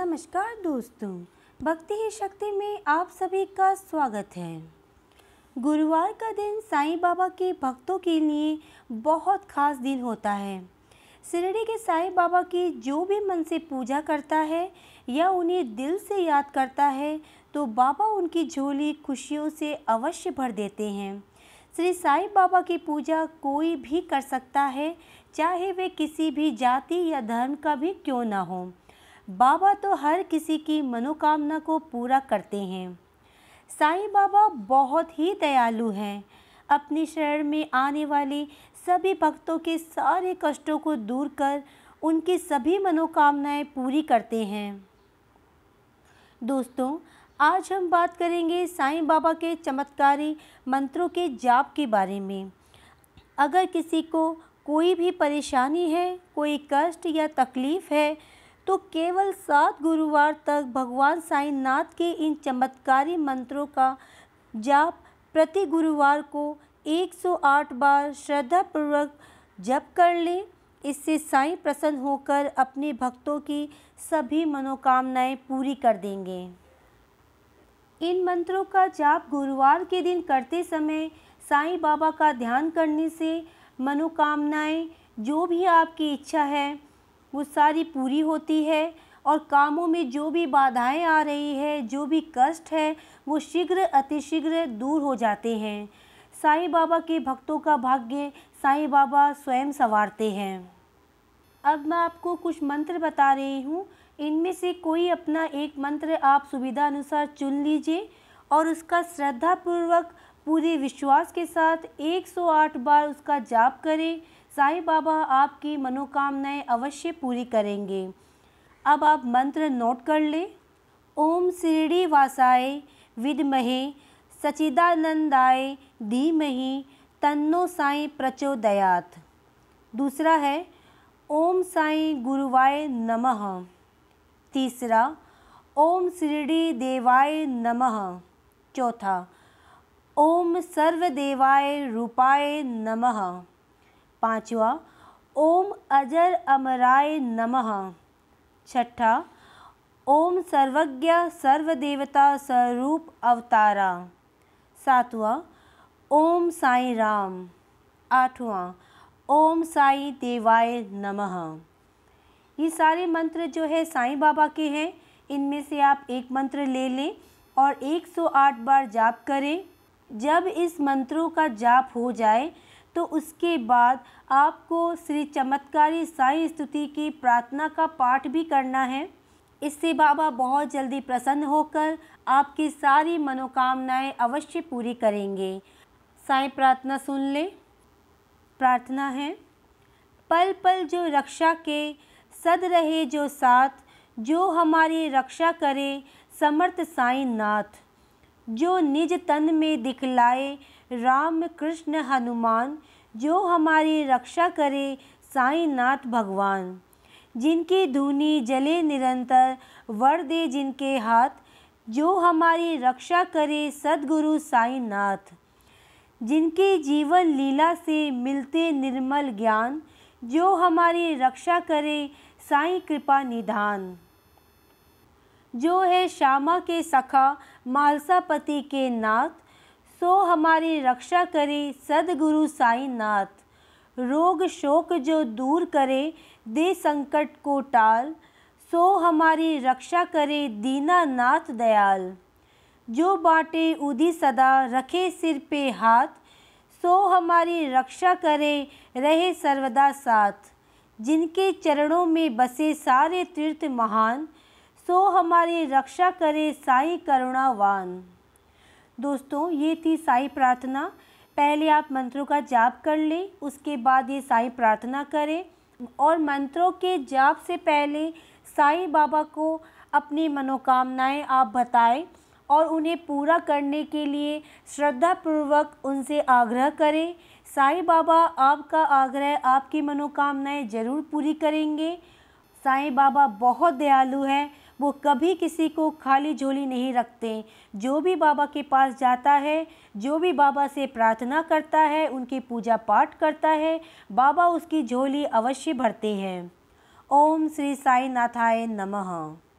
नमस्कार दोस्तों, भक्ति ही शक्ति में आप सभी का स्वागत है। गुरुवार का दिन साईं बाबा के भक्तों के लिए बहुत खास दिन होता है। शिरडी के साईं बाबा की जो भी मन से पूजा करता है या उन्हें दिल से याद करता है तो बाबा उनकी झोली खुशियों से अवश्य भर देते हैं। श्री साईं बाबा की पूजा कोई भी कर सकता है, चाहे वे किसी भी जाति या धर्म का भी क्यों ना हो। बाबा तो हर किसी की मनोकामना को पूरा करते हैं। साईं बाबा बहुत ही दयालु हैं। अपनी शरण में आने वाले सभी भक्तों के सारे कष्टों को दूर कर उनकी सभी मनोकामनाएँ पूरी करते हैं। दोस्तों, आज हम बात करेंगे साईं बाबा के चमत्कारी मंत्रों के जाप के बारे में। अगर किसी को कोई भी परेशानी है, कोई कष्ट या तकलीफ़ है तो केवल सात गुरुवार तक भगवान साईं नाथ के इन चमत्कारी मंत्रों का जाप प्रति गुरुवार को 108 बार श्रद्धापूर्वक जप कर ले। इससे साईं प्रसन्न होकर अपने भक्तों की सभी मनोकामनाएँ पूरी कर देंगे। इन मंत्रों का जाप गुरुवार के दिन करते समय साईं बाबा का ध्यान करने से मनोकामनाएँ, जो भी आपकी इच्छा है वो सारी पूरी होती है और कामों में जो भी बाधाएँ आ रही है, जो भी कष्ट है, वो शीघ्र, अतिशीघ्र दूर हो जाते हैं। साईं बाबा के भक्तों का भाग्य साईं बाबा स्वयं संवारते हैं। अब मैं आपको कुछ मंत्र बता रही हूँ। इनमें से कोई अपना एक मंत्र आप सुविधा अनुसार चुन लीजिए और उसका श्रद्धापूर्वक, पूरे विश्वास के साथ 108 बार उसका जाप करें। साईं बाबा आपकी मनोकामनाएँ अवश्य पूरी करेंगे। अब आप मंत्र नोट कर लें। ओम शिरडी वासाय, विद्महे सचिदानंदाय धीमहि, तन्नो साई प्रचोदयात। दूसरा है, ओम साई गुरुवाय नमः। तीसरा, ओम शिरडी देवाय नमः। चौथा, ओम सर्वदेवाय रूपाय नमः। पांचवा, ओम अजर अमराय नमः। छठा, ओम सर्वज्ञ सर्वदेवता स्वरूप अवतारा। सातवां, ओम साई राम। आठवां, ओम साई देवाय नमः। ये सारे मंत्र जो है साईं बाबा के हैं। इनमें से आप एक मंत्र ले लें और 108 बार जाप करें। जब इस मंत्रों का जाप हो जाए तो उसके बाद आपको श्री चमत्कारी साई स्तुति की प्रार्थना का पाठ भी करना है। इससे बाबा बहुत जल्दी प्रसन्न होकर आपकी सारी मनोकामनाएँ अवश्य पूरी करेंगे। साई प्रार्थना सुन ले। प्रार्थना है, पल पल जो रक्षा के, सद रहे जो साथ, जो हमारी रक्षा करे, समर्थ साई नाथ। जो निज तन में दिखलाए राम कृष्ण हनुमान, जो हमारी रक्षा करे साई नाथ भगवान। जिनकी धुनी जले निरंतर वर दे जिनके हाथ, जो हमारी रक्षा करे सदगुरु साई नाथ जिनके जीवन लीला से मिलते निर्मल ज्ञान, जो हमारी रक्षा करे साई कृपा निधान। जो है श्यामा के सखा, मालसापति के नाथ सो हमारी रक्षा करे सदगुरु साई नाथ रोग शोक जो दूर करे, दे संकट को टाल, सो हमारी रक्षा करे दीना नाथ दयाल। जो बाटे उदी सदा, रखे सिर पे हाथ, सो हमारी रक्षा करे, रहे सर्वदा साथ। जिनके चरणों में बसे सारे तीर्थ महान, सो हमारी रक्षा करे साई करुणावान। दोस्तों, ये थी साई प्रार्थना। पहले आप मंत्रों का जाप कर लें, उसके बाद ये साई प्रार्थना करें। और मंत्रों के जाप से पहले साईं बाबा को अपनी मनोकामनाएँ आप बताएँ और उन्हें पूरा करने के लिए श्रद्धापूर्वक उनसे आग्रह करें। साईं बाबा, आपका आग्रह, आपकी मनोकामनाएँ ज़रूर पूरी करेंगे। साईं बाबा बहुत दयालु हैं। वो कभी किसी को खाली झोली नहीं रखते। जो भी बाबा के पास जाता है, जो भी बाबा से प्रार्थना करता है, उनकी पूजा पाठ करता है, बाबा उसकी झोली अवश्य भरते हैं। ओम श्री साई नाथाय नमः।